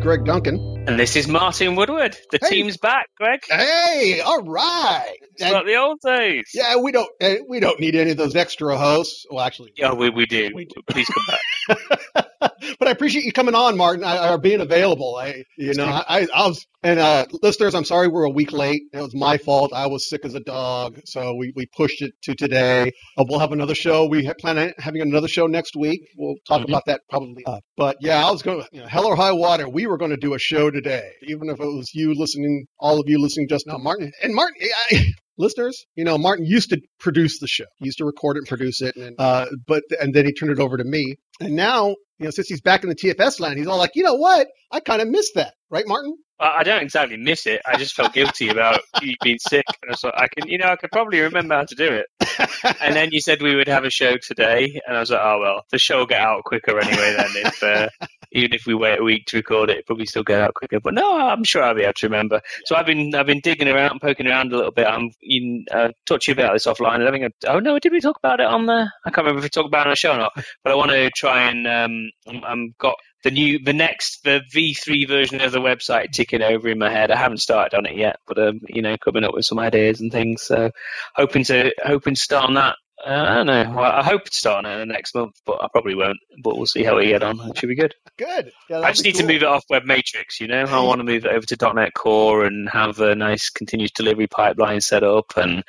Greg Duncan. And this is Martin Woodward. The Hey. team's back, Greg. Hey, all right. It's like the old days. yeah, we don't eh, we don't need any of those extra hosts. Well, actually, Yeah, we, we do. We do. Please come back. but I appreciate you coming on, Martin, I, or being available. I, you know, I, I was, and uh, listeners, I'm sorry we're a week late. It was my fault. I was sick as a dog, so we, we pushed it to today. Uh, we'll have another show. We plan on having another show next week. We'll talk Mhm. about that probably. Uh, but yeah, I was going you know, hell or high water. We were going to do a show today, even if it was you listening, all of you listening just now, Martin. And Martin, I, listeners, you know, Martin used to produce the show, he used to record it and produce it, and uh, but and then he turned it over to me. And now, you know, since he's back in the TFS land, he's all like, you know what? I kind of missed that, right, Martin? I I don't exactly miss it. I just felt guilty about you being sick. And I was like, I can, you know, I could probably remember how to do it. And then you said we would have a show today, and I was like, oh well, the show will get out quicker anyway. Then if uh, even if we wait a week to record it, it'll probably still get out quicker. But no, I'm sure I'll be able to remember. So I've been I've been digging around, and poking around a little bit. I'm in uh, you about this offline. Think I, oh no, did we talk about it on the? I can't remember if we talked about it on the show or not. But I want to try and um, I'm, I'm got the new the next the V3 version of the website ticking over in my head. I haven't started on it yet, but um, you know, coming up with some ideas and things. So hoping to hoping to start on that. Uh, I don't know. Well, I hope to start on it in the next month, but I probably won't. But we'll see how we get on. It should be good. Good. Yeah, I just need to move it off Web Matrix, you know. I want to move it over to .NET Core and have a nice continuous delivery pipeline set up, and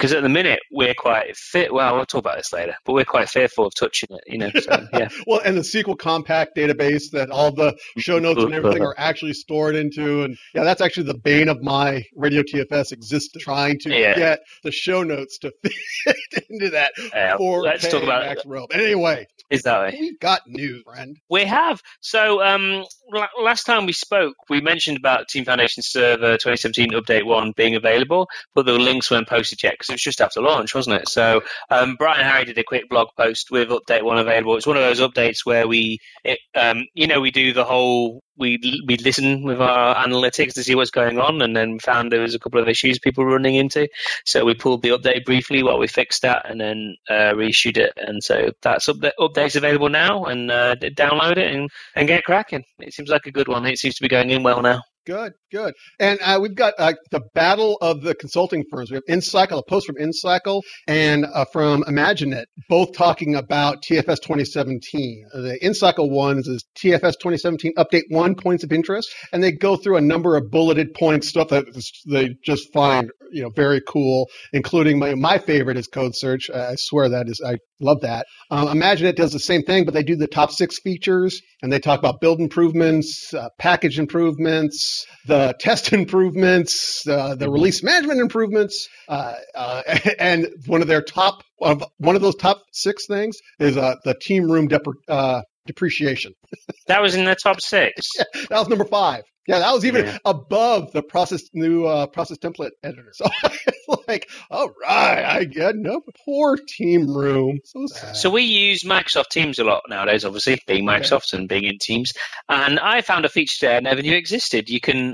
because at the minute we're quite fit. Well, we'll talk about this later, but we're quite fearful of touching it, you know. So yeah, Well, and the SQL compact database that all the show notes and everything are actually stored into, and yeah, that's actually the bane of my Radio TFS existence, trying to Yeah. get the show notes to fit into that Uh, 4K let's talk about Max Row. But anyway, is that way? we've got news, friend. We have. So um, la- last time we spoke, we mentioned about Team Foundation Server 2017 Update 1 being available, but the links weren't posted yet because it was just after launch, wasn't it? So um, Brian Harry did a quick blog post with Update 1 available. It's one of those updates where we, it, um, you know, we do the whole, we, we listen with our analytics to see what's going on, and then found there was a couple of issues people were running into. So we pulled the update briefly while we fixed that, and then uh, reissued it. And so that's update update's available now, and uh, download it and, and get cracking. It seems like a good one. It seems to be going in well now. Good, good. And uh, we've got uh, the battle of the consulting firms. We have InCycle, a post from InCycle, and uh, from Imaginet, both talking about TFS 2017. Uh, The InCycle ones is TFS 2017 Update 1 Points of Interest, and they go through a number of bulleted points, stuff that they just find you know very cool, including my, my favorite is Code Search. I swear that is, I love that. Um, Imaginet does the same thing, but they do the top six features, and they talk about build improvements, uh, package improvements, the test improvements, uh, the release management improvements, uh, uh, and one of their top of one of those top six things is uh, the team room depre- uh, depreciation. That was in the top six. That was number five. Yeah, that was even Yeah. above the process new uh, process template editor. So like, all right, I get no poor team room. So sad. So we use Microsoft Teams a lot nowadays, obviously, being Microsoft and being in Teams. And I found a feature there I never knew existed. You can,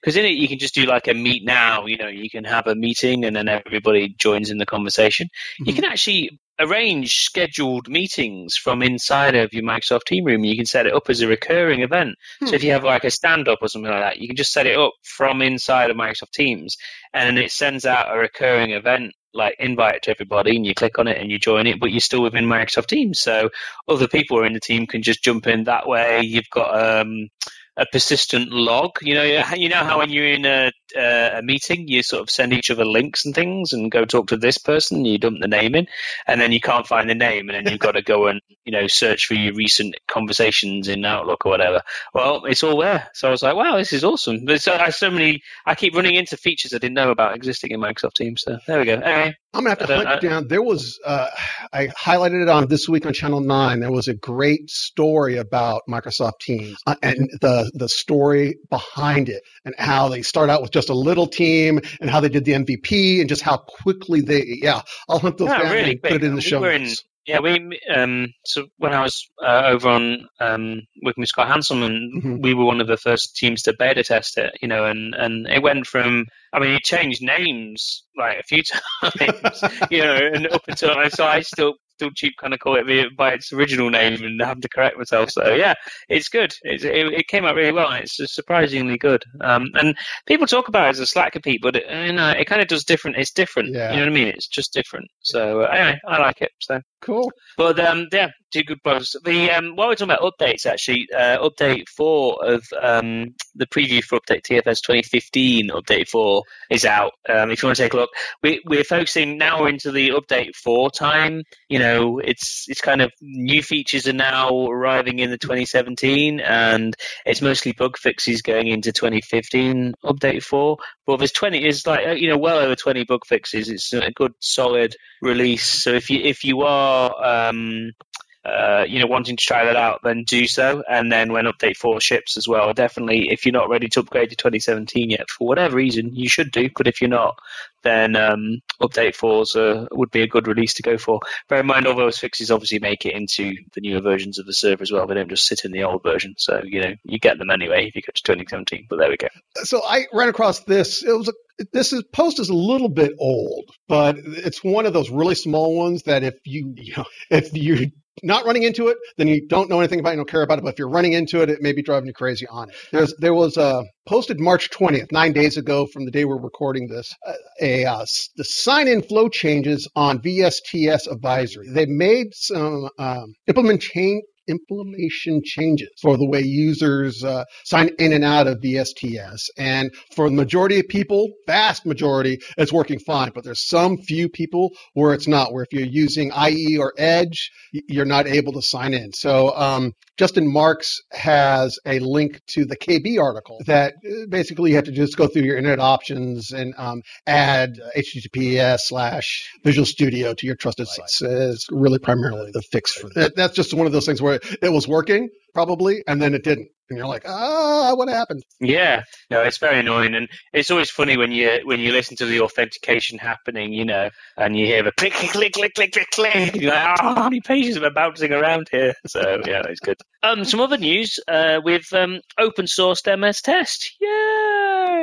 because in it you can just do like a meet now. You know, you can have a meeting and then everybody joins in the conversation. You Mhm. can actually arrange scheduled meetings from inside of your Microsoft Team Room. You can set it up as a recurring event. Hmm. So if you have like a stand up or something like that, you can just set it up from inside of Microsoft Teams and it sends out a recurring event like invite to everybody and you click on it and you join it, but you're still within Microsoft Teams. So other people in the team can just jump in that way. You've got um, a persistent log. You know, you know how when you're in a, uh, a meeting, you sort of send each other links and things and go talk to this person. You dump the name in, and then you can't find the name, and then you've got to go and you know search for your recent conversations in Outlook or whatever. Well, it's all there. So I was like, wow, this is awesome. There's so, I so many. I keep running into features I didn't know about existing in Microsoft Teams. So there we go. Anyway, I'm gonna have to hunt it down. There was uh, I highlighted it on this week on Channel Nine. There was a great story about Microsoft Teams uh, and the the story behind it and how they start out with just a little team and how they did the MVP and just how quickly they yeah. I'll hunt those Yeah, down really and put it in the We show in- notes. Yeah, we um so when I was uh, over on um working with Scott Hanselman, and Mhm. we were one of the first teams to beta test it, you know, and and it went from I mean it changed names like a few times, you know, and up until so I still still cheap kind of call it by its original name and having to correct myself. So yeah, it's good. It's, it, it came out really well. It's surprisingly good. Um, and people talk about it as a Slack Pete, but it, you know, it kind of does different. It's different. Yeah. You know what I mean? It's just different. So uh, anyway, I like it. So cool. But um, yeah, two good bugs. The um, while we're talking about updates, actually, uh, update four of um, the preview for update TFS 2015 update four is out. Um, if you want to take a look, we, we're focusing now into the update four time. You know, it's it's kind of new features are now arriving in the 2017, and it's mostly bug fixes going into 2015 update four. But there's 20 is like uh, you know well over 20 bug fixes. It's a good solid release. So if you if you are um, uh, you know, wanting to try that out, then do so. And then when update four ships as well, definitely, if you're not ready to upgrade to 2017 yet, for whatever reason, you should do. But if you're not, then um, update fours uh, would be a good release to go for. Bear in mind, all those fixes obviously make it into the newer versions of the server as well. They don't just sit in the old version. So, you know, you get them anyway if you go to 2017. But there we go. So I ran across this. It was a this is, post is a little bit old, but it's one of those really small ones that if you, you know, if you not running into it, then you don't know anything about it, you don't care about it. But if you're running into it, it may be driving you crazy on it. There's, there was a posted March 20th, nine days ago from the day we're recording this, a, uh, the sign-in flow changes on VSTS advisory. They made some um, implementation implementation changes for the way users uh, sign in and out of VSTS. And for the majority of people, vast majority, it's working fine. But there's some few people where it's not, where if you're using IE or Edge, you're not able to sign in. So um, Justin Marks has a link to the KB article that uh, basically you have to just go through your internet options and um, add HTTPS slash Visual Studio to your trusted sites. It's really primarily the fix for that. That's just one of those things where it was working probably, and then it didn't. And you're like, ah, what happened? Yeah, no, it's very annoying, and it's always funny when you when you listen to the authentication happening, you know, and you hear the click, click, click, click, click, click. You're like, oh, how many pages am I bouncing around here? So yeah, it's good. Um, some other news uh, with um, open sourced MS Test.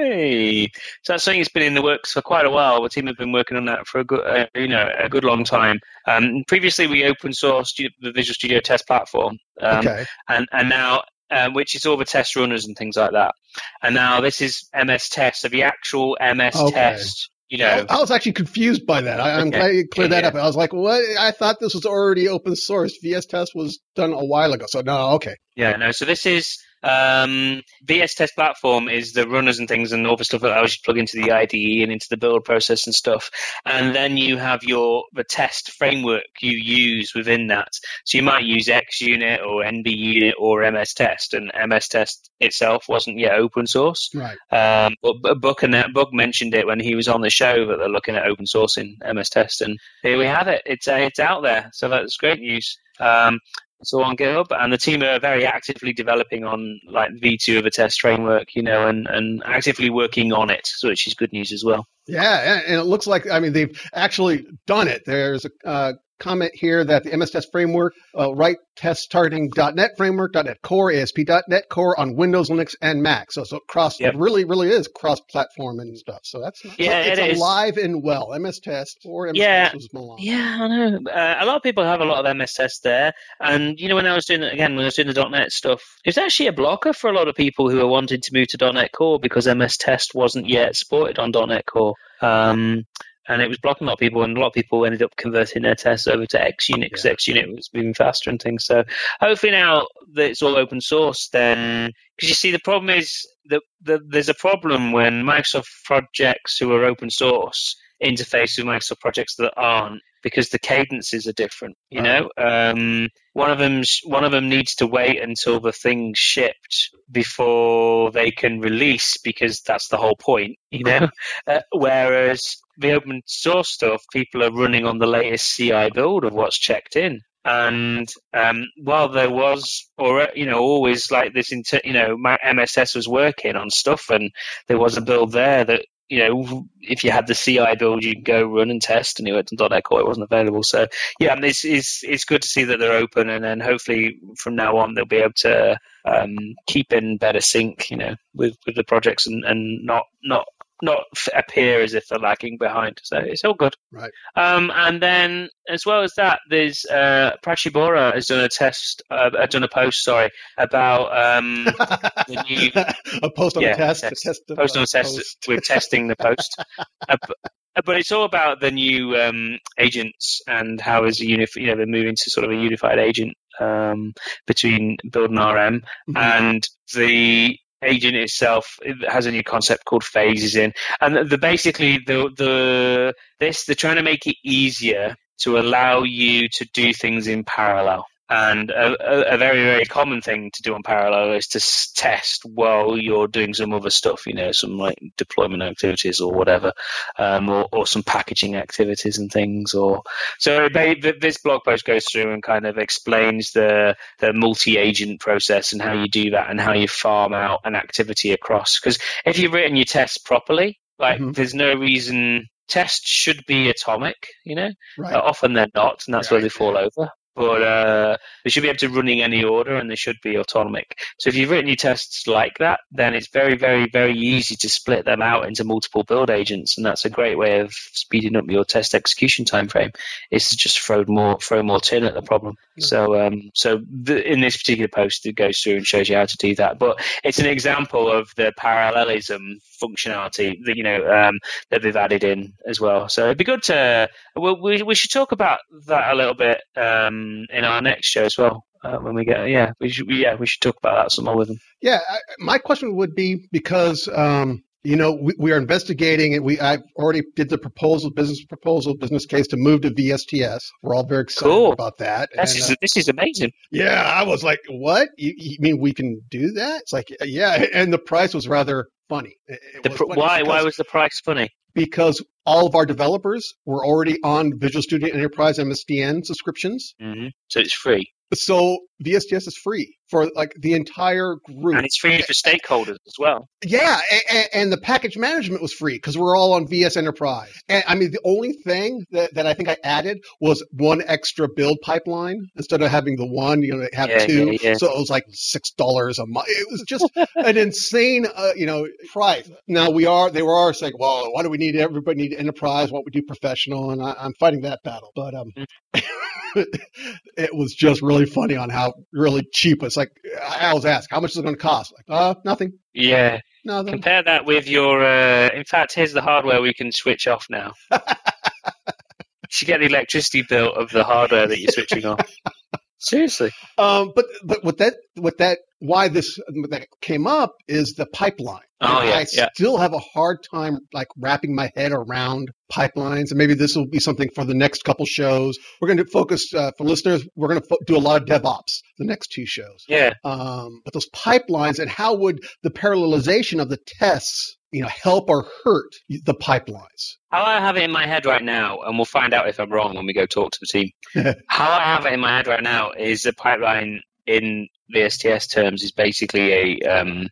Yay! So that's something that's been in the works for quite a while. The team have been working on that for a good, uh, you know, a good long time. Um, previously, we open sourced the Visual Studio Test platform, um, okay. and and now um, which is all the test runners and things like that. And now this is MS Test, so the actual MS okay. Test. You know, I was actually confused by that. I, am okay. glad you cleared yeah, that yeah. up. I was like, "What? I thought this was already open source. VS Test was done a while ago." So no, okay. Yeah, no. So this is um, VS Test Platform is the runners and things and all the stuff that I was plug into the IDE and into the build process and stuff. And then you have your the test framework you use within that. So you might use XUnit or MbUnit or MS Test, and MS Test itself wasn't yet open source. Right. Um, but Buck and Buck mentioned it when he was on the show that they're looking at open sourcing MS Test, and here we have it. It's uh, it's out there, so that's great news. Um, so on GitHub, and the team are very actively developing on like V2 of a test framework, you know, and, and actively working on it, so which is good news as well. Yeah, and it looks like I mean they've actually done it. There's a uh, comment here that the MS Test framework, uh, right test targeting .NET framework, .NET Core, ASP.NET Core on Windows, Linux, and Mac. So, so cross, yep. it really, really is cross-platform and stuff. So that's yeah, it's it alive is. and well. MS Test or MS yeah, Test was Yeah, I know. Uh, a lot of people have a lot of MS Test there, and you know when I was doing again when I was doing the .NET stuff, it was actually a blocker for a lot of people who were wanting to move to .NET Core because MS Test wasn't yet supported on .NET Core. Um, and it was blocking a lot of people, and a lot of people ended up converting their tests over to XUnit because yeah. XUnit was moving faster and things. So hopefully now that it's all open source, then because you see the problem is that the, there's a problem when Microsoft projects who are open source interface with Microsoft projects that aren't because the cadences are different. You know, um, one of them one of them needs to wait until the thing's shipped before they can release because that's the whole point. You know, uh, whereas the open source stuff, people are running on the latest CI build of what's checked in. And um, while there was, or you know, always like this, inter- you know, my MSS was working on stuff, and there was a build there that you know, if you had the CI build, you could go run and test, and it went on .NET Core, it wasn't available. So yeah, and it's, it's it's good to see that they're open, and then hopefully from now on they'll be able to um, keep in better sync, you know, with, with the projects and, and not not not appear as if they're lagging behind. So it's all good. Right. Um, and then as well as that, there's uh, Prachi Bora has done a test, uh, uh, done a post, sorry, about um, the new a post on Yeah, a test, test. a test post on a test. post. We're testing the post. Uh, but it's all about the new um, agents and how is a unif- you know they're moving to sort of a unified agent um, between build and RM Mhm. and the agent itself it has a new concept called phases in. And the basically the the this they're trying to make it easier to allow you to do things in parallel and a, a, very very common thing to do on parallel is to s- test while you're doing some other stuff you know some like deployment activities or whatever um, or, or some packaging activities and things or so they, th- this blog post goes through and kind of explains the the multi-agent process and how you do that and how you farm out an activity across. Because if you've written your tests properly, like Mhm. there's no reason tests should be atomic. You know, Right. Uh, often they're not, and that's where they fall over. But uh, they should be able to run in any order, and they should be autonomic. So if you've written your tests like that, then it's very, very, very easy to split them out into multiple build agents, and that's a great way of speeding up your test execution time frame. Is to just throw more, throw more tin at the problem. So, um, so the, in this particular post, it goes through and shows you how to do that. But it's an example of the parallelism functionality that you know um, that they've added in as well. So it'd be good to well, we we should talk about that a little bit um, in our next show as well. Uh, when we get yeah we should yeah we should talk about that some more with them. Yeah, I, my question would be because um, you know we, we are investigating and we I already did the proposal, business proposal, business case to move to VSTS. We're all very excited Cool. about that. This And, is uh, this is amazing. yeah, I was like, what? You, you mean we can do that? It's like, yeah, and the price was rather funny. It- it The was pr- funny why why was the price funny? because all of our developers were already on Visual Studio Enterprise MSDN subscriptions. hmm So it's free So VSTS is free for like the entire group. and it's free for stakeholders as well. Yeah, and, and the package management was free because we're all on VS Enterprise. And I mean, the only thing that, that I think I added was one extra build pipeline instead of having the one. You know, have Yeah, two, yeah, yeah. so it was like six dollars a month. It was just an insane, uh, you know, price. Now we are they were saying, well, why do we need everybody need enterprise? What we do professional? And I, I'm fighting that battle, but um. it was just really funny on how really cheap it's like I always ask how much is it going to cost like uh nothing Yeah, nothing compare that with your. Uh, in fact, here's the hardware we can switch off now. you should get the electricity bill of the hardware that you're switching off. Seriously. Um, but but what that what that why this that came up is the pipeline. Oh, yeah, I yeah. still have a hard time like wrapping my head around pipelines, and maybe this will be something for the next couple shows. We're going to focus uh, for listeners. We're going to fo- do a lot of DevOps the next two shows. Yeah. Um, but those pipelines and how would the parallelization of the tests, you know, help or hurt the pipelines? How I have it in my head right now, and we'll find out if I'm wrong when we go talk to the team. How I have it in my head right now is a pipeline in the STS terms is basically a um,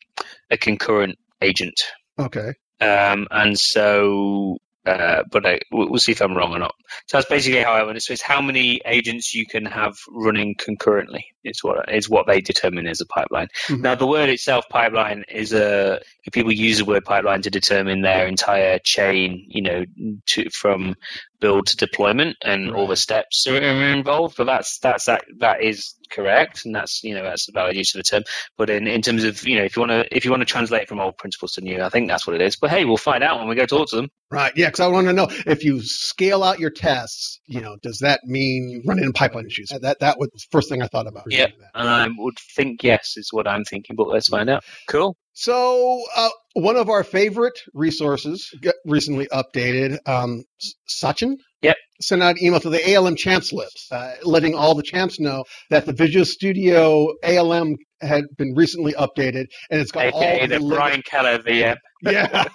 a concurrent agent, Okay. um, and so. Uh, but I, we'll we'll see if I'm wrong or not. So that's basically how I want it. So it's how many agents you can have running concurrently. Is what is what they determine as a pipeline. Mhm. Now the word itself, pipeline, is a people use the word pipeline to determine their entire chain. You know, to, from build to deployment and all the steps that are involved. But that's that's that that is correct, and that's you know that's the valid use of the term. But in, in terms of you know if you want to if you want to translate from old principles to new, I think that's what it is. But hey, we'll find out when we go talk to them. Right. Yeah. Because I want to know if you scale out your tests, you know, does that mean you run into pipeline issues? That that was the first thing I thought about. Yeah. And I would think yes is what I'm thinking. But let's find out. Cool. So uh, one of our favorite resources got recently updated. Um, Sachin. Yep. Sent out an email to the ALM champs list, uh, letting all the champs know that the Visual Studio ALM had been recently updated, and it's got AKA all the the Brian Keller VM. yeah.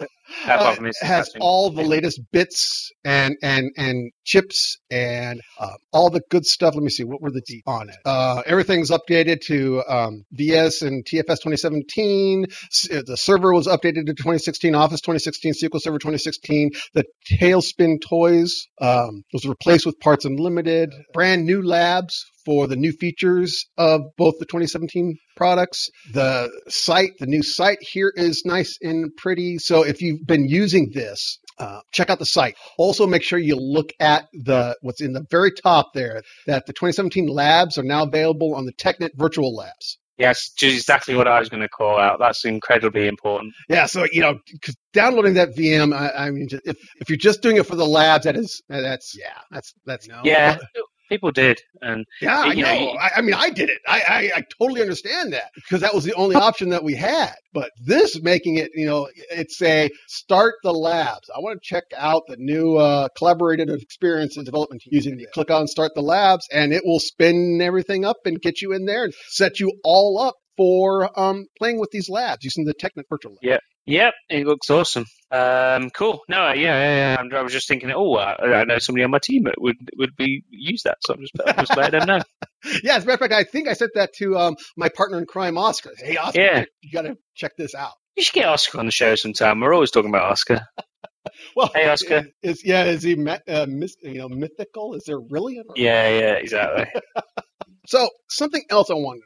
Uh, has all the latest bits and and and chips and uh, all the good stuff. Let me see what were the deep on it. Uh, everything's updated to um, VS and TFS 2017. S- uh, The server was updated to 2016. Office 2016. SQL Server 2016. The Tailspin toys um, was replaced with Parts Unlimited. Brand new labs for the new features of both the 2017 products. The site, the new site here is nice and pretty. So if you been using this, uh, check out the site. Also, make sure you look at the what's in the very top there. That the 2017 labs are now available on the TechNet Virtual Labs. Yes, just exactly what I was going to call out. That's incredibly important. Yeah, so you know, downloading that VM, I, I mean, if if you're just doing it for the labs, that is that's yeah, that's that's no. Yeah, people did, and yeah, I you know. know, I, I mean, I did it. I, I I totally understand that because that was the only option that we had. But this making it, you know, it's a start the labs. I want to check out the new uh, collaborative experience and development using the click on start the labs, and it will spin everything up and get you in there and set you all up for um, playing with these labs using the TechNet Virtual Lab. Yeah. Yep, it looks awesome. Um, cool. No, yeah, yeah, yeah. I was just thinking, oh, I, I know somebody on my team that would would be use that, so I'm just, I'm just letting them know. yeah, as a matter of fact, I think I sent that to um, my partner in crime, Oscar. Hey, Oscar, Yeah. you got to check this out. You should get Oscar on the show sometime. We're always talking about Oscar. Well, Hey, Oscar. Is, yeah, is he uh, you know mythical? Is there really? A- Yeah, yeah, exactly. So something else I wanted,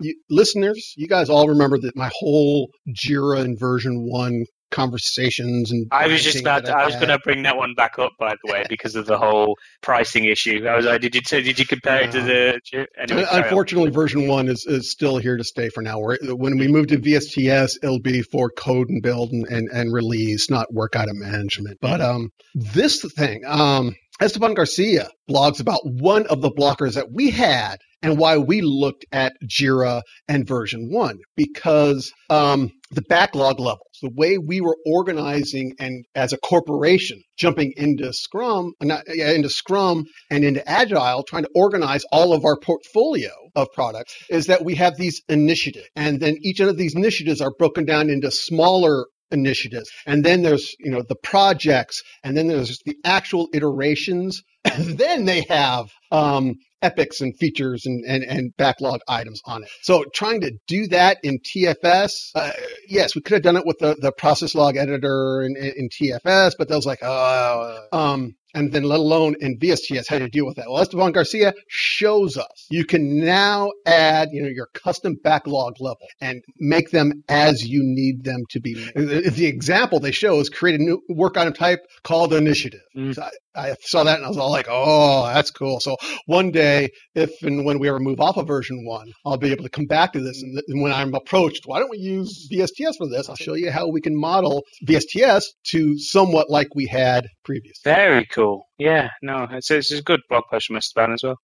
you, listeners, you guys all remember that my whole Jira and VersionOne conversations and I was just about. To, I I've was going to bring that one back up, by the way, because of the whole pricing issue. I was like, did you did you compare it to the? Anyway, Un- carry on. Unfortunately, VersionOne is, is still here to stay for now. Where when we move to VSTS, it'll be for code and build and, and, and release, not work item management. But um, this thing, um, Esteban Garcia blogs about one of the blockers that we had and why we looked at Jira and VersionOne because um, the backlog levels, the way we were organizing and as a corporation jumping into Scrum, uh, not, into Scrum and into Agile, trying to organize all of our portfolio of products, is that we have these initiatives, and then each one of these initiatives are broken down into smaller initiatives, and then there's you know the projects, and then there's the actual iterations, then they have um, epics and features and, and, and backlog items on it. So trying to do that in TFS, uh, yes, we could have done it with the, the process log editor in, in, in TFS, but that was like, oh, um, and then let alone in VSTS how to deal with that. Well, Esteban Garcia shows us you can now add, you know, your custom backlog level and make them as you need them to be. The example they show is create a new work item type called initiative. Mm. So I, saw that and I was all like, oh, that's cool. So one day, if and when we ever move off of VersionOne, I'll be able to come back to this. And, th- and when I'm approached, why don't we use VSTS for this? I'll show you how we can model VSTS to somewhat like we had previously. Very cool. Yeah, no, it's, it's a good blog post from Esteban as well.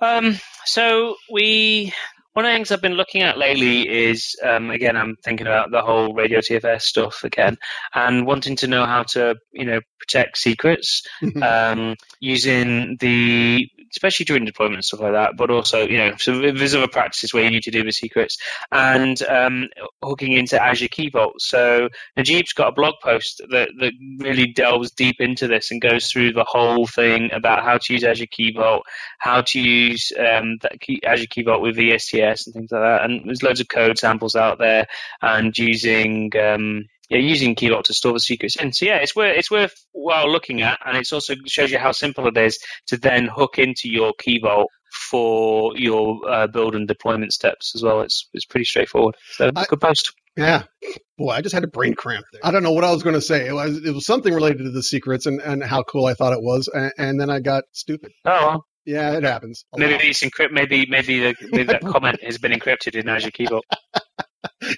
Um, so we, one of the things I've been looking at lately is, um, again, I'm thinking about the whole radio TFS stuff again, and wanting to know how to, you know, protect secrets um, using the, especially during deployment and stuff like that, but also, you know, so there's other practices where you need to do the secrets and um, hooking into Azure Key Vault. So Najib's got a blog post that, that really delves deep into this and goes through the whole thing about how to use Azure Key Vault, how to use um, that key, Azure Key Vault with VSTS and things like that. And there's loads of code samples out there and using um, yeah, using Key Vault to store the secrets in. So yeah, it's worth it's worth well looking at, and it also shows you how simple it is to then hook into your Key Vault for your uh, build and deployment steps as well. It's it's pretty straightforward. So I- good post. Yeah. Boy, I just had a brain cramp there. I don't know what I was going to say. It was, it was something related to the secrets and, and how cool I thought it was. And, and then I got stupid. Oh, Yeah, it happens. maybe lot. it's encrypt. Maybe maybe, the, maybe that comment has been encrypted in Azure Key Vault.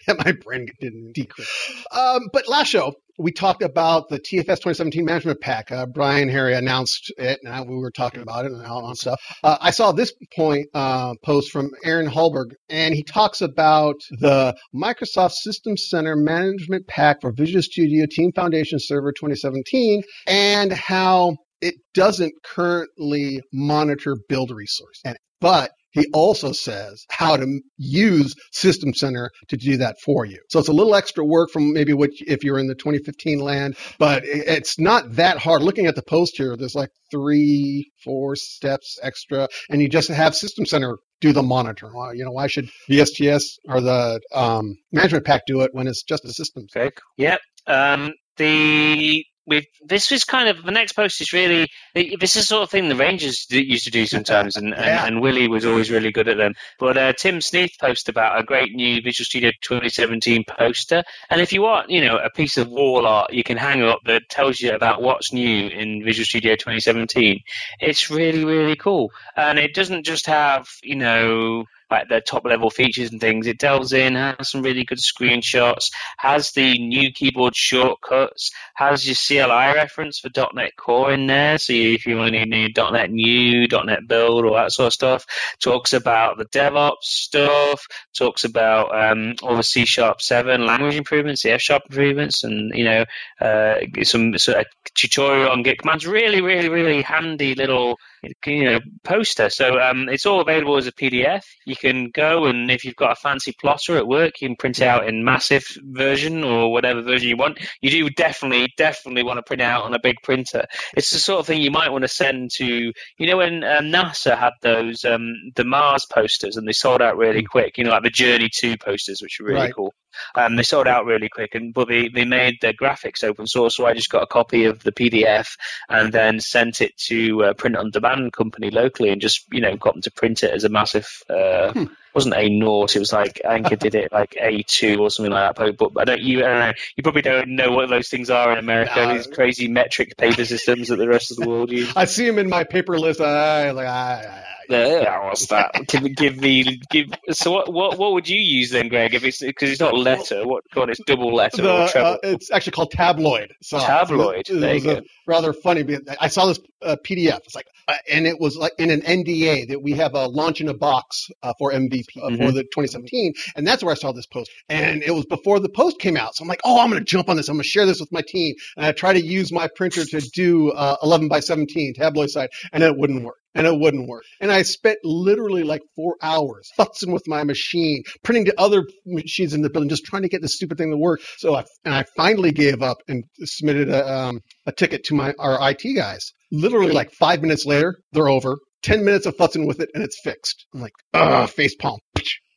Yeah, my brain didn't decrypt. Um, but last show, we talked about the TFS 2017 management pack. Uh, Brian Harry announced it, and we were talking about it and all that stuff. Uh, I saw this point uh, post from Aaron Hallberg, and he talks about the Microsoft System Center management pack for Visual Studio Team Foundation Server 2017, and how it doesn't currently monitor build resource, and but he also says how to use System Center to do that for you. So it's a little extra work from maybe what if you're in the 2015 land, but it's not that hard. Looking at the post here, there's like three, four steps extra, and you just have System Center do the monitoring. Well, you know, why should VSTS or the um, management pack do it when it's just a system? Okay. Yep. Um, the we've this was kind of the next post is really this is the sort of thing the Rangers used to do sometimes, and, yeah. and, and, Willie was always really good at them. But uh, Tim Sneath posted about a great new Visual Studio 2017 poster, and if you want, you know, a piece of wall art you can hang up that tells you about what's new in Visual Studio 2017, it's really really cool, and it doesn't just have you know like the top level features and things. It delves in, has some really good screenshots, has the new keyboard shortcuts, has your CLI reference for .NET Core in there. So if you want to need .NET New, .NET Build, all that sort of stuff. Talks about the DevOps stuff. Talks about um, all the C Sharp 7 language improvements, the F Sharp improvements, and you know uh, some sort of tutorial on Git commands. Really, really, really handy little you know poster. So um, it's all available as a PDF. You can go and if you've got a fancy plotter at work, you can print it out in massive version or whatever version you want. You do definitely, definitely want to print it out on a big printer. It's the sort of thing you might want to send to, you know, when um, NASA had those um, the Mars posters and they sold out really quick. You know, like the Journey Two posters, which are really right. cool. Um, they sold out really quick, and but they, they made their graphics open source. So I just got a copy of the PDF and then sent it to a print on demand company locally, and just you know got them to print it as a massive. Uh, hmm. Wasn't a naught. It was like Anker did it like a two or something like that. But, but I don't you I don't know. You probably don't know what those things are in America. These crazy metric paper systems that the rest of the world use. I see them in my paper list. I like I, yeah, what's that? give, give me, give. So what, what, what would you use then, Greg? If it's because it's not letter, what? God, it's double letter the, or treble. Uh, it's actually called tabloid. So tabloid. It, it was rather funny. I saw this uh, PDF. It's like, uh, and it was like in an NDA that we have a launch in a box uh, for MVP uh, mm-hmm. for the 2017, and that's where I saw this post. And it was before the post came out, so I'm like, oh, I'm going to jump on this. I'm going to share this with my team, and I try to use my printer to do uh, 11 by 17 tabloid side, and it wouldn't work and it wouldn't work. And I spent literally like four hours futzing with my machine, printing to other machines in the building, just trying to get this stupid thing to work. So I, and I finally gave up and submitted a, um, a ticket to my, our IT guys. Literally like five minutes later, they're over. 10 minutes of futzing with it and it's fixed. I'm like, ah, face palm.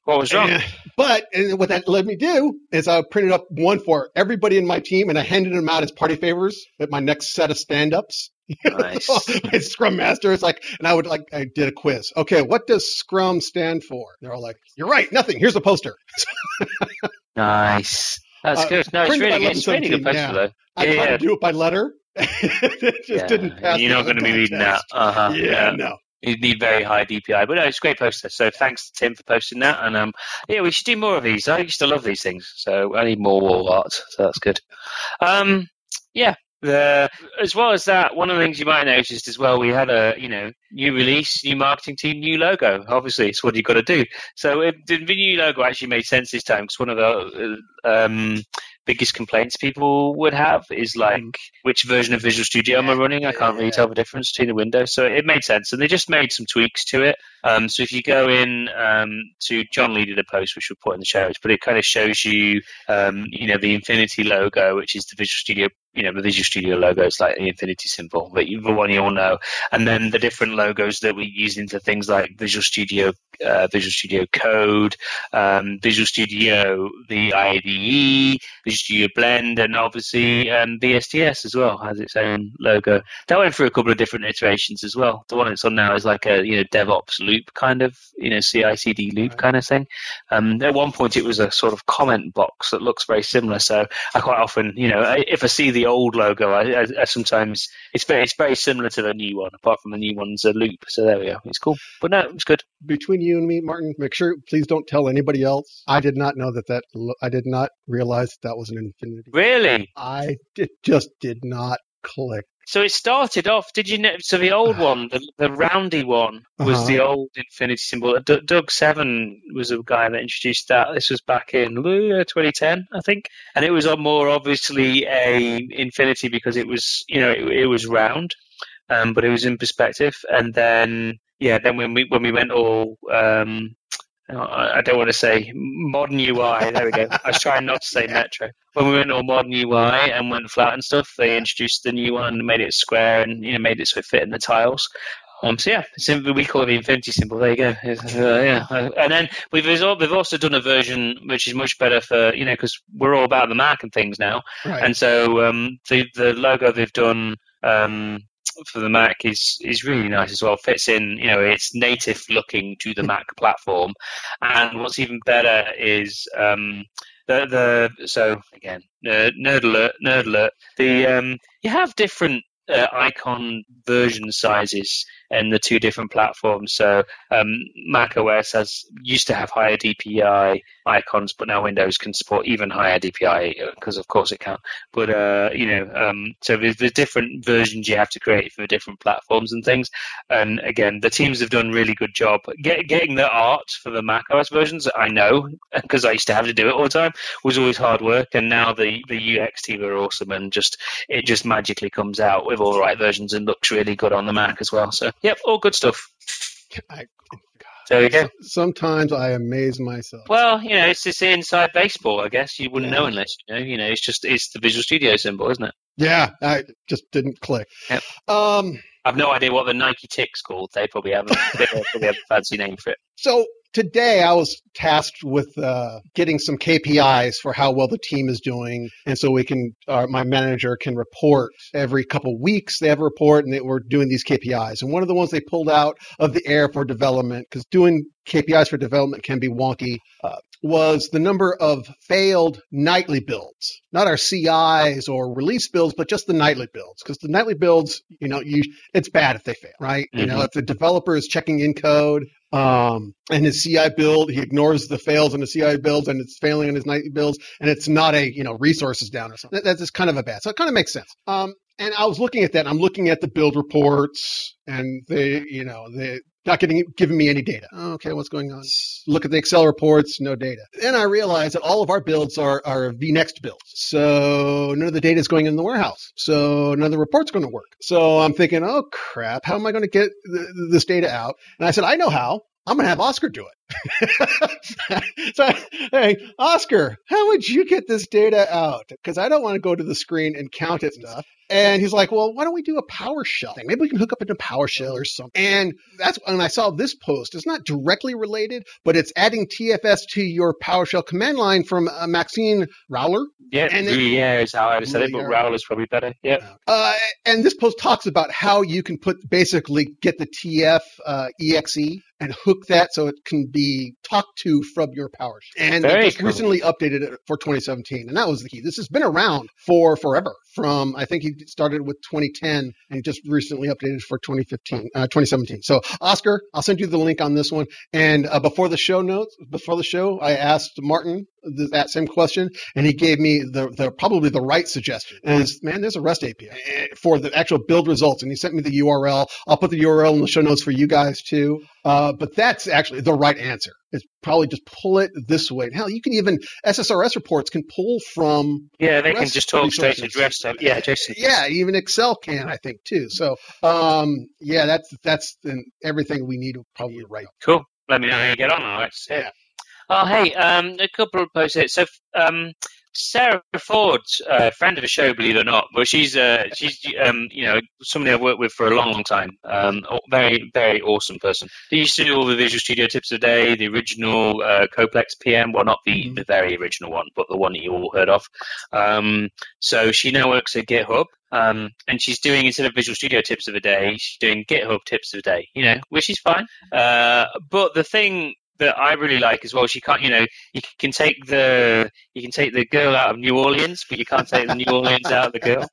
What was wrong? And, but and what that let me do is I printed up one for everybody in my team and I handed them out as party favors at my next set of stand ups. Nice. my Scrum Master is like, and I would like, I did a quiz. Okay, what does Scrum stand for? They're all like, you're right, nothing. Here's a poster. nice. That's uh, good. No, it's really, good. it's really good poster yeah. though. I tried to do it by letter. it just yeah. didn't pass. You're not going to be reading that. Uh-huh. Yeah, yeah, no. You need very high DPI, but no, it's a great poster. So thanks to Tim for posting that, and um, yeah, we should do more of these. I used to love these things, so I need more wall art. So that's good. Um, yeah, the, as well as that, one of the things you might have noticed as well, we had a you know new release, new marketing team, new logo. Obviously, it's what you've got to do. So it, the new logo actually made sense this time because one of the um, biggest complaints people would have is like which version of Visual Studio am I running? I can't really tell the difference between the windows. So it made sense, and they just made some tweaks to it. Um, so if you go in um, to John Lee did a post which we'll put in the show notes, but it kind of shows you, um, you know, the Infinity logo, which is the Visual Studio you know, the Visual Studio logo is like the infinity symbol, but the one you all know. And then the different logos that we use into things like Visual Studio, uh, Visual Studio Code, um, Visual Studio, the IDE, Visual Studio Blend, and obviously um, VSTS as well has its own logo. That went through a couple of different iterations as well. The one it's on now is like a you know DevOps loop kind of, you know, CI/CD loop kind of thing. Um, at one point, it was a sort of comment box that looks very similar. So I quite often, you know, if I see the old logo, I, I, I, sometimes it's very it's very similar to the new one. Apart from the new one's a loop, so there we go. It's cool, but no, it's good. Between you and me, Martin, make sure please don't tell anybody else. I did not know that that I did not realize that, that was an infinity. Really? I it just did not click. So it started off. Did you know? So the old one, the, the roundy one, was uh-huh. the old infinity symbol. D- Doug Seven was a guy that introduced that. This was back in 2010, I think, and it was more obviously a infinity because it was, you know, it, it was round, um, but it was in perspective. And then, yeah, then when we when we went all um, I don't want to say modern UI. There we go. I was trying not to say Metro. When we went all modern UI and went flat and stuff, they introduced the new one and made it square and you know made it so it fit in the tiles. Um, so yeah, we call it the Infinity symbol. There you go. Uh, yeah, uh, and then we've also, we've also done a version which is much better for you know because we're all about the Mac and things now, Right. and so um, the the logo they've done. Um, for the Mac is is really nice as well. Fits in, you know, it's native looking to the Mac platform, and what's even better is um, the the so again nerd, nerd alert, nerd alert. The um, you have different uh, icon version sizes in the two different platforms. So um, Mac OS has used to have higher DPI icons, but now Windows can support even higher DPI because, of course, it can. But uh, you know, um, so there's, there's different versions you have to create for different platforms and things. And again, the teams have done a really good job Get, getting the art for the Mac OS versions. I know because I used to have to do it all the time. Was always hard work, and now the the UX team are awesome, and just it just magically comes out with all the right versions and looks really good on the Mac as well. So yep, all good stuff. I, There you go. sometimes I amaze myself. Well, you know, it's this inside baseball. I guess you wouldn't Yeah. know unless you know. You know, it's just it's the Visual Studio symbol, isn't it? Yeah, I just didn't click. Yep. Um, I've no idea what the Nike Tick's called. They probably have a, they probably have a fancy name for it. so today I was tasked with uh, getting some KPIs for how well the team is doing, and so we can, uh, my manager can report every couple weeks. They have a report, and they, we're doing these KPIs. And one of the ones they pulled out of the air for development, because doing KPIs for development can be wonky, uh, was the number of failed nightly builds, not our CIs or release builds, but just the nightly builds. Because the nightly builds, you know, you it's bad if they fail, right? You know, Mhm. if the developer is checking in code um, and his CI build, he ignores the fails on the CI builds and it's failing on his nightly builds, and it's not a you know resources down or something. That, that's just kind of a bad. So it kind of makes sense. Um, and I was looking at that. I'm looking at the build reports, and they, you know, they not getting giving me any data. Okay, what's going on? Look at the Excel reports, no data. Then I realized that all of our builds are are vNext builds, so none of the data is going in the warehouse. So none of the reports going to work. So I'm thinking, oh crap, how am I going to get th- this data out? And I said, I know how. I'm going to have Oscar do it. so, hey, Oscar, how would you get this data out? Because I don't want to go to the screen and count it and stuff. And he's like, well, why don't we do a PowerShell thing? Maybe we can hook up into PowerShell or something. And that's when I saw this post. It's not directly related, but it's adding TFS to your PowerShell command line from uh, Maxime Rouiller. Yeah, And then- Gruyere is how I would it, but. Raoul is probably better. Yeah. Uh, and this post talks about how you can put basically get the TF uh, exe and hook that so it can be talked to from your PowerShell. And Very just cool. recently updated it for 2017, and that was the key. This has been around for forever. From I think he started with 2010 and just recently updated for 2015, uh, 2017. So Oscar, I'll send you the link on this one. And uh, before the show notes, before the show, I asked Martin th- that same question, and he gave me the, the probably the right suggestion. Is man, there's a REST API eh, for the actual build results, and he sent me the URL. I'll put the URL in the show notes for you guys too. Uh, but that's actually the right answer. It's probably just pull it this way. Hell, you can even SSRS reports can pull from Yeah, they can just talk straight to resources. REST. Yeah, JSON. yeah, even Excel can, I think, too. So, um, yeah, that's that's in everything we need to probably write. Cool. Let me know how you get on. All right. Yeah. Oh, hey, um, a couple of posts here. So, um, Sarah Ford, uh, friend of the show, believe it or not, but she's uh, she's um, you know somebody I've worked with for a long, long time. Um, very, very awesome person. They used to do all the Visual Studio tips of the day, the original uh, Codeplex PM, well, not the, the very original one, but the one that you all heard of. Um, so she now works at GitHub. Um, and she's doing instead of Visual Studio tips of the day, she's doing GitHub tips of the day. You know, which is fine. Uh, but the thing that I really like as well, she can't. You know, you can take the you can take the girl out of New Orleans, but you can't take the New Orleans out of the girl.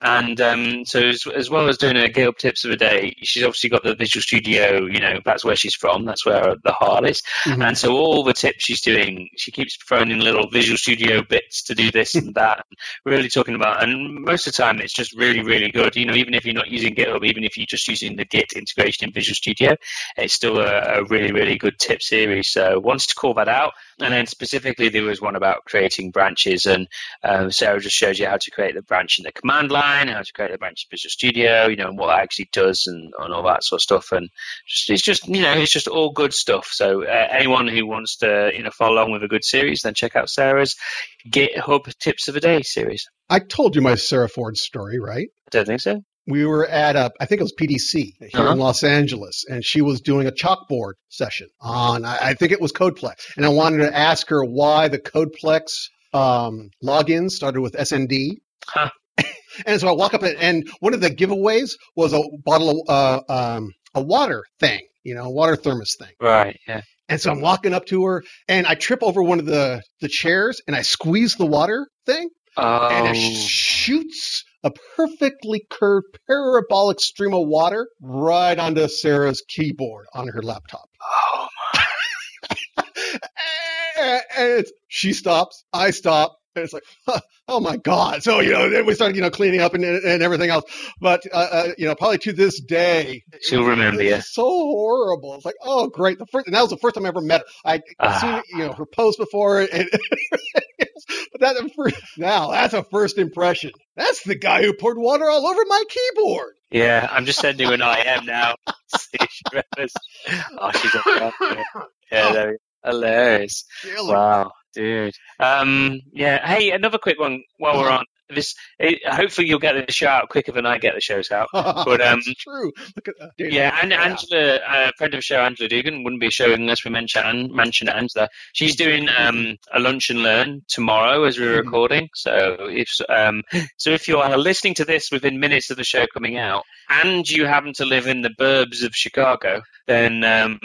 And um, so, as, as well as doing her GitHub tips of the day, she's obviously got the Visual Studio. You know, that's where she's from. That's where the heart is. Mhm. And so, all the tips she's doing, she keeps throwing in little Visual Studio bits to do this and that. Really talking about, and most of the time, it's just really, really good. You know, even if you're not using GitHub, even if you're just using the Git integration in Visual Studio, it's still a, a really, really good tip series. So, wanted to call that out. And then specifically, there was one about creating branches, and um, Sarah just showed you how to create the branch in the command line, how to create the branch in Visual Studio, you know, and what that actually does, and, and all that sort of stuff. And just, it's just, you know, it's just all good stuff. So uh, anyone who wants to, you know, follow along with a good series, then check out Sarah's GitHub Tips of the Day series. I told you my Sarah Ford story, right? I don't think so. We were at a, I think it was PDC here Uh-huh. in Los Angeles, and she was doing a chalkboard session on, I, I think it was Codeplex, and I wanted to ask her why the Codeplex um, logins started with SND. Huh. and so I walk up and, and one of the giveaways was a bottle of uh, um, a water thing, you know, water thermos thing. Right. Yeah. And so I'm walking up to her, and I trip over one of the the chairs, and I squeeze the water thing, Oh. and it shoots a perfectly curved parabolic stream of water right onto Sarah's keyboard on her laptop. oh. and it's, she stops, I stop, and it's like, huh, oh my god! So you know, then we started you know cleaning up and, and everything else. But uh, uh, you know, probably to this day, She'll remember you. so horrible. It's like, oh great, the first, and that was the first time I ever met her. I'd Ah. seen you know her post before, and but that's a first, now that's a first impression. That's the guy who poured water all over my keyboard. Yeah. I'm just sending her an IM now. See if she remembers. Oh, she's a yeah. yeah there we go. Hilarious. Wow, dude. Um, yeah. Hey, another quick one while we're on this. It, hopefully, you'll get the show out quicker than I get the shows out. But, um, That's true. Look at that. Yeah, and Angela, a friend of the show, Angela Dugan, wouldn't be a show unless we mention mention Angela. She's doing um, a lunch and learn tomorrow as we're Mhm. recording. So if um, so, if you are listening to this within minutes of the show coming out, and you happen to live in the burbs of Chicago, then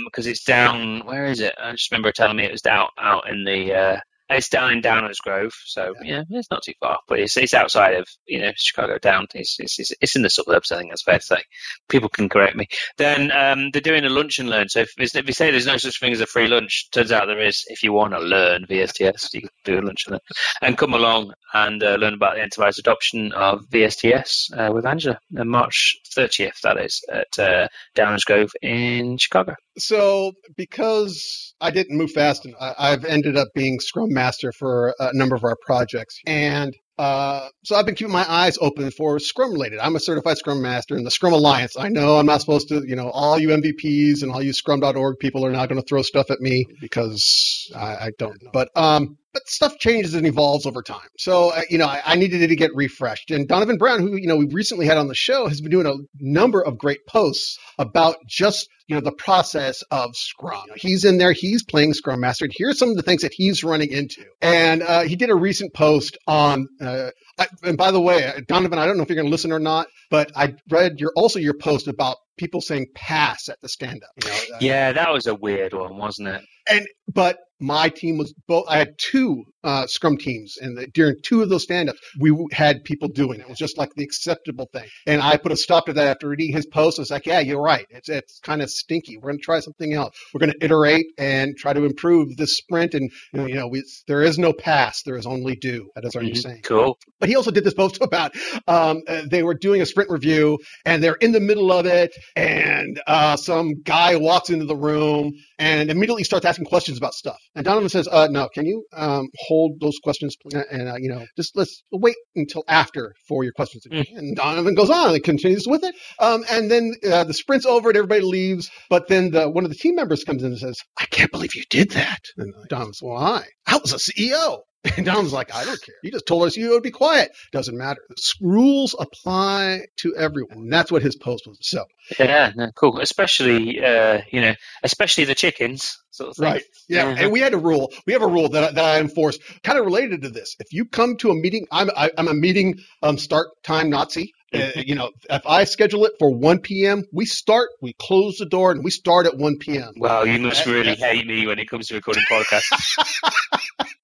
because it's down, where is it? I just remember telling me it was down out in the. Uh, it's down in Downers Grove, so yeah, it's not too far, but it's it's outside of you know Chicago down. It's it's it's, it's in the suburbs. I think that's fair to say. People can correct me then um, they're doing a lunch and learn. So if, if you say there's no such thing as a free lunch, turns out there is. If you want to learn VSTS, you can do a lunch and learn and come along and uh, learn about the enterprise adoption of VSTS uh, with Angela on March 30th. That is at uh, Downers Grove in Chicago. So because I didn't move fast, and I, I've ended up being Scrum Master for a number of our projects, and uh, so I've been keeping my eyes open for Scrum related. I'm a certified Scrum Master in the Scrum Alliance. I know I'm not supposed to, you know, all you MVPs and all you Scrum.org people are not going to throw stuff at me because I, I don't know. But um, but stuff changes and evolves over time. So uh, you know, I, I needed it to get refreshed. And Donovan Brown, who you know we recently had on the show, has been doing a number of great posts about just you know the process of Scrum. He's in there, he's playing Scrum Master. And here's some of the things that he's running into. And uh, he did a recent post on. Uh, I, and by the way, uh, Donovan, I don't know if you're going to listen or not, but I read your also your post about people saying pass at the stand up. You know, uh, Yeah, that was a weird one, wasn't it? And but my team was both. I had two uh, scrum teams, and the, during two of those stand-ups, we had people doing it. It was just like the acceptable thing. And I put a stop to that after reading his post. I was like, "Yeah, you're right. It's it's kind of stinky. We're going to try something else. We're going to iterate and try to improve this sprint. And you know, we, there is no pass. There is only do. That is our new Mhm. saying. Cool. But he also did this post about um, uh, they were doing a sprint review and they're in the middle of it, and uh, some guy walks into the room and immediately starts asking questions about stuff. And Donovan says, uh, "No, can you um, hold those questions please? and uh, you know just let's wait until after for your questions." And Donovan goes on and continues with it. Um, and then uh, the sprint's over and everybody leaves. But then the, one of the team members comes in and says, "I can't believe you did that." And Donovan's, "Why? I was a CEO." And Don's like, I don't care. You just told us you would be quiet. Doesn't matter. The rules apply to everyone. And that's what his post was. So, Yeah, no, cool. Especially, uh, you know, especially the chickens, sort of thing. right. Yeah. Mhm. And we had a rule. We have a rule that, I- that I enforce kind of related to this. If you come to a meeting, I'm, I, I'm a meeting um, start time Nazi. Uh, you know, if I schedule it for 1 p.m., we start, we close the door, and we start at 1 p.m. Wow, you must really hate me when it comes to recording podcasts.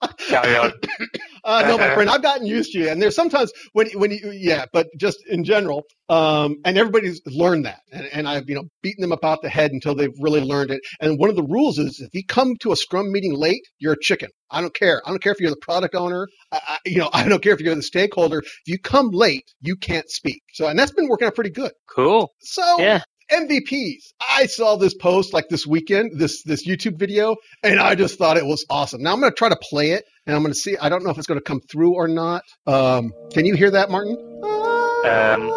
Carry on. Uh, no, my friend, I've gotten used to it. And there's sometimes when when you yeah, but just in general, um, and everybody's learned that, and, and I've you know beaten them about the head until they've really learned it. And one of the rules is if you come to a Scrum meeting late, you're a chicken. I don't care. I don't care if you're the product owner. I, I, you know, I don't care if you're the stakeholder. If you come late, you can't speak. So, and that's been working out pretty good. Cool. So Yeah. MVPs. I saw this post like this weekend, this this YouTube video, and I just thought it was awesome. Now I'm going to try to play it, and I'm going to see. I don't know if it's going to come through or not. Um, can you hear that, Martin? Um,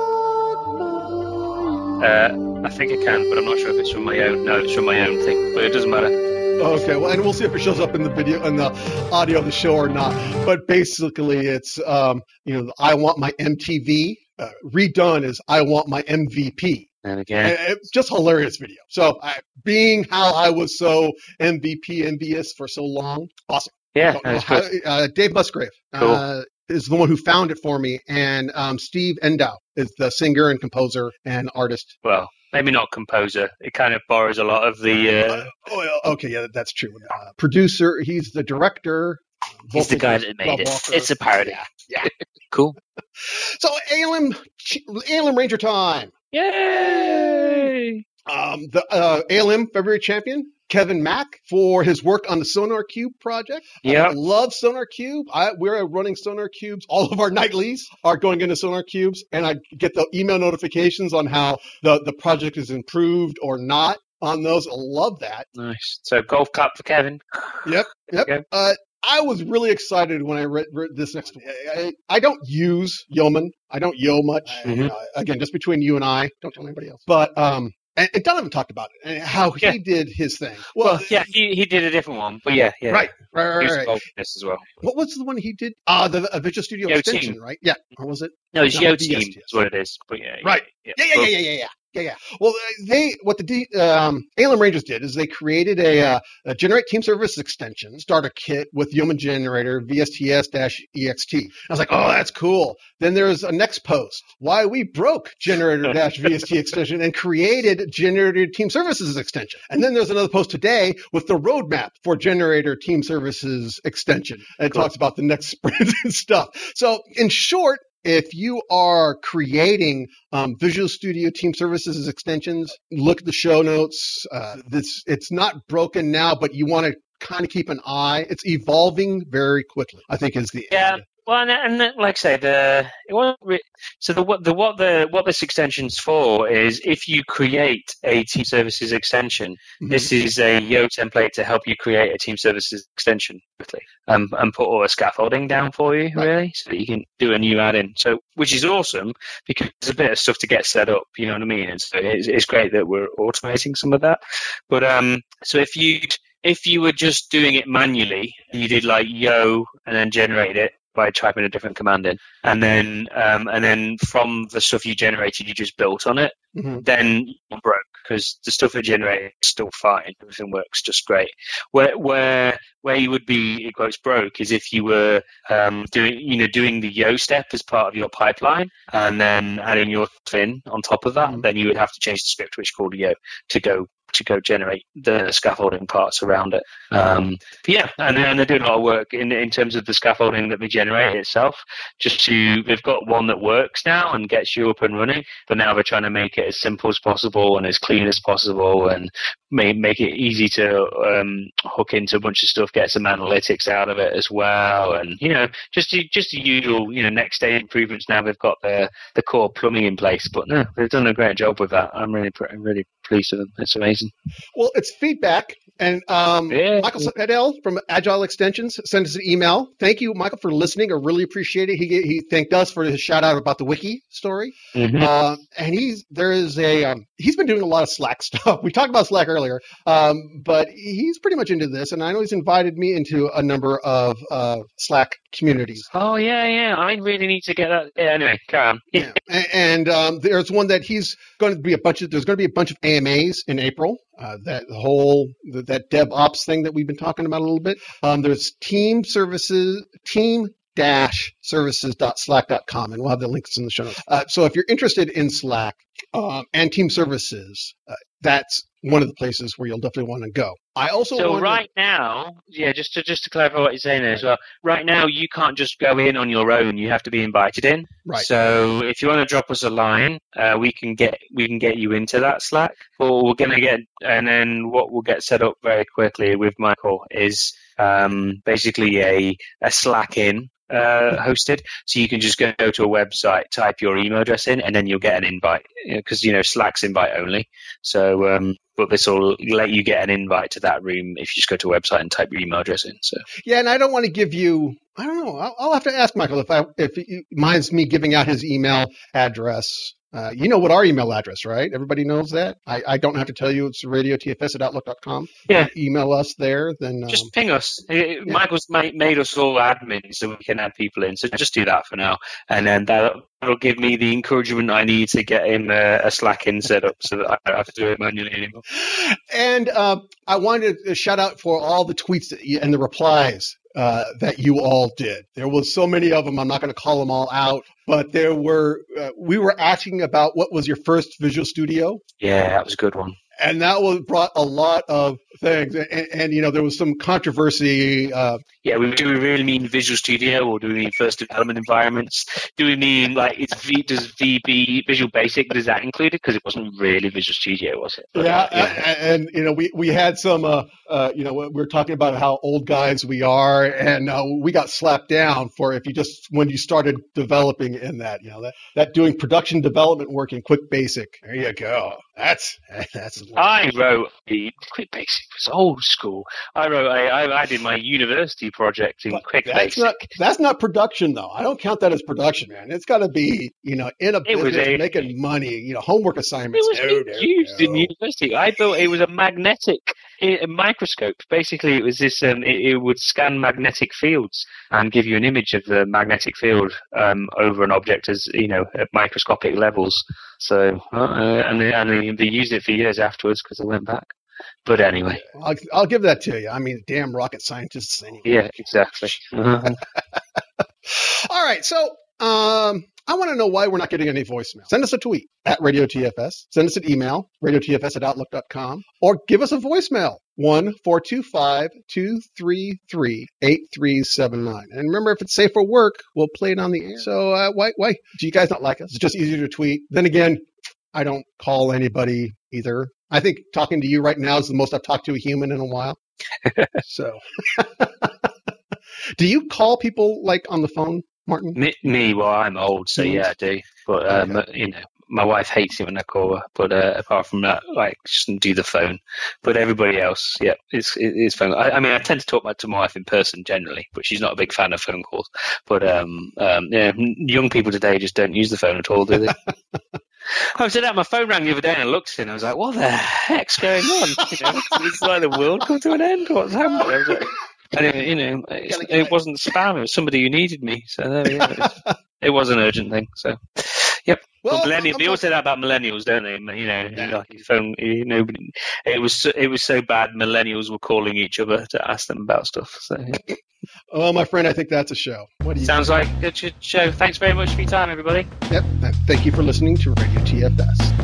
uh, I think I can, but I'm not sure if it's from my own. No, it's from my own thing, but it doesn't matter. Okay, well, and we'll see if it shows up in the video in the audio of the show or not. But basically, it's um, you know, I want my MTV uh, redone as "I want my MVP." And again, And It's just hilarious video. So, I, being how I was so MVP envious for so long, awesome. Yeah, Don't that know was how- good. uh, Dave Musgrave Cool. uh, is the one who found it for me, and um, Steve Endow is the singer and composer and artist. well, maybe not composer. It kind of borrows a lot of the. Uh, Uh, oh, okay, yeah, that's true. Uh, producer, he's the director. he's the guy that made Bob it. Walker. It's a parody. Yeah, yeah. Cool. So ALM, ALM Ranger time. Yay! Um, the uh, ALM February champion Kevin Mack for his work on the SonarQube project. I Yeah. love SonarQube. I, we're running SonarQubes. All of our nightlies are going into SonarQubes, and I get the email notifications on how the, the project is improved or not on those. I love that. Nice. So golf clap for Kevin. Yep. Yep. Uh, I was really excited when I read, read this next one. I, I, I don't use Yeoman. I don't yo much. I- Mhm. uh, again, just between you and I. Don't tell anybody else. But um, and, Donovan talked about it and how Yeah. he did his thing. Well, Well, yeah, he, he did a different one, but yeah, yeah. right, right, right, right. this as well. What was the one he did? Ah, the uh, Visual Studio Yo extension, Team. right? Yeah, or was it? No, it's Yo. Team is what it is. But yeah, Right. Yeah, Yeah, yeah, yeah, yeah, yeah, yeah, yeah, yeah. Well, uh, they what the D, um, ALM Rangers did is they created a, uh, a generate team service extension starter kit with Yeoman Generator VSTS-EXT. I was like, oh, that's cool. Then there's a next post why we broke Generator-VST extension and created Generator Team Services extension. And then there's another post today with the roadmap for Generator Team Services extension. And it Cool. talks about the next sprint and stuff. So in short, if you are creating um, Visual Studio Team Services extensions, look at the show notes. Uh, this it's not broken now, but you want to kind of keep an eye. It's evolving very quickly. I think is the Yeah. end. Well, and, and like I said, uh, it wasn't re- so the what the what the what this extension's for is if you create a team services extension, Mhm. this is a Yo template to help you create a team services extension quickly, um, and put all the scaffolding down for you, Right. really, so that you can do a new add-in. So, which is awesome because there's a bit of stuff to get set up. You know what I mean? And so it's, it's great that we're automating some of that. But um, so if you if you were just doing it manually, you did like Yo and then generate it by typing a different command in, and then um, and then from the stuff you generated, you just built on it Mhm. then you're broke because the stuff it generated is still fine. Everything works just great. Where where where you would be in quotes broke is if you were um, doing you know doing the Yo step as part of your pipeline and then adding your fin on top of that. Mhm. Then you would have to change the script which called Yo to go to go generate the scaffolding parts around it. Um, yeah, and, they're doing a lot of work in in terms of the scaffolding that they generate itself. Just to they've got one that works now and gets you up and running, but now they're trying to make it as simple as possible and as clean as possible and make make it easy to um, hook into a bunch of stuff, get some analytics out of it as well, and you know just the, just the usual you know next day improvements. Now they've got the the core plumbing in place, but no, they've done a great job with that. I'm really I'm really them. It's amazing. Well, it's feedback. And um, Yeah. Michael Sedell from Agile Extensions sent us an email. Thank you, Michael, for listening. I really appreciate it. He he thanked us for his shout out about the wiki story. Mhm. Uh, and he's there is a um, he's been doing a lot of Slack stuff. We talked about Slack earlier, um, but he's pretty much into this, and I know he's invited me into a number of uh, Slack communities. Oh yeah, yeah. I really need to get that. Yeah, anyway, carry on. Yeah. A- And um, there's one that he's going to be a bunch of. There's going to be a bunch of AMAs in April. Uh, that whole that DevOps thing that we've been talking about a little bit. Um, there's team services team dash services.slack.com and we'll have the links in the show notes. Uh, so if you're interested in Slack um, and team services, uh, that's one of the places where you'll definitely want to go. I also So right now, yeah, just to just to clarify what you're saying there as well. Right now, you can't just go in on your own. You have to be invited in. right. So if you want to drop us a line, uh, we can get we can get you into that Slack. Or we're gonna get, and then what we'll get set up very quickly with Michael is um, basically a a Slack in. Uh, hosted, so you can just go to a website, type your email address in, and then you'll get an invite. Because you know Slack's invite only. So, um, but this will let you get an invite to that room if you just go to a website and type your email address in. So, Yeah, and I don't want to give you. I don't know. I'll, I'll have to ask Michael if I if he minds me giving out his email address Uh, you know what our email address, right? Everybody knows that. I, I don't have to tell you. It's radiotfs at outlook.com. Yeah. Email us there. Then um, Just ping us. Uh, Michael's made, made us all admins so we can add people in. So just do that for now, and then that'll, that'll give me the encouragement I need to get him uh, a Slack in set up so that I don't have to do it manually anymore. And uh, I wanted to shout out for all the tweets you, and the replies uh, that you all did. There was so many of them. I'm not going to call them all out, but there were. Uh, we were asking about what was your first Visual Studio, Yeah, that was a good one. And that was brought a lot of things. And, and you know, there was some controversy. Uh, Yeah, we, do we really mean Visual Studio or do we mean first development environments? Do we mean like it's v, does VB Visual Basic does that include it? Because it wasn't really Visual Studio, was it? But, yeah, uh, And, and you know, we we had some. Uh, uh, you know, we were talking about how old guys we are, and uh, we got slapped down for if you just when you started developing in that. You know, that that doing production development work in Quick Basic. There you go. That's that's. I wrote a Quick Basic was old school. I wrote a, I, I did my university project in But Quick that's Basic. not that's not production though. I don't count that as production, man. It's got to be you know in a business a- making money. You know, homework assignments. It was No, being no, used in university. I thought it was a magnetic a microscope. Basically, it was this. Um, it, it would scan magnetic fields and give you an image of the magnetic field um, over an object as you know at microscopic levels. So, uh, and they, and they, they used it for years afterwards because I went back. But anyway, I'll, I'll give that to you. I mean, damn rocket scientists. Anyway. yeah, exactly. Uh-huh. All right, so um, I want to know why we're not getting any voicemail. Send us a tweet at Radio TFS. Send us an email, radiotfs at outlook.com, or give us a voicemail, 1 425 233 8379. And remember, if it's safe for work, we'll play it on the air. So uh, why, why do you guys not like us? It's just easier to tweet. Then again, I don't call anybody either. I think talking to you right now is the most I've talked to a human in a while. so, do you call people like on the phone, Martin? me, me, well, I'm old, so Mm. yeah, I do. But um, you know, my wife hates it when I call her. But uh, apart from that, like, just do the phone. But everybody else, yeah, it's it, it's phone. I, I mean, I tend to talk to my wife in person generally, but she's not a big fan of phone calls. But um, um, yeah, young people today just don't use the phone at all, do they? I was at my phone rang the other day and I looked in. And I was like, "What the heck's going on? You know, it's like the world come to an end. What's happening?" I and it, you know, it's, it wasn't spam. It was somebody who needed me. So there we go. It, it was an urgent thing. So, yep. Well, but millennials. They always say that about millennials, don't they? You know, Yeah. like your phone. You know, it was so, it was so bad. Millennials were calling each other to ask them about stuff. So yeah. Well, my friend, I think that's a show. What do you? sounds like a good show. Thanks very much for your time, everybody. Yep. Thank you for listening to Radio TFS.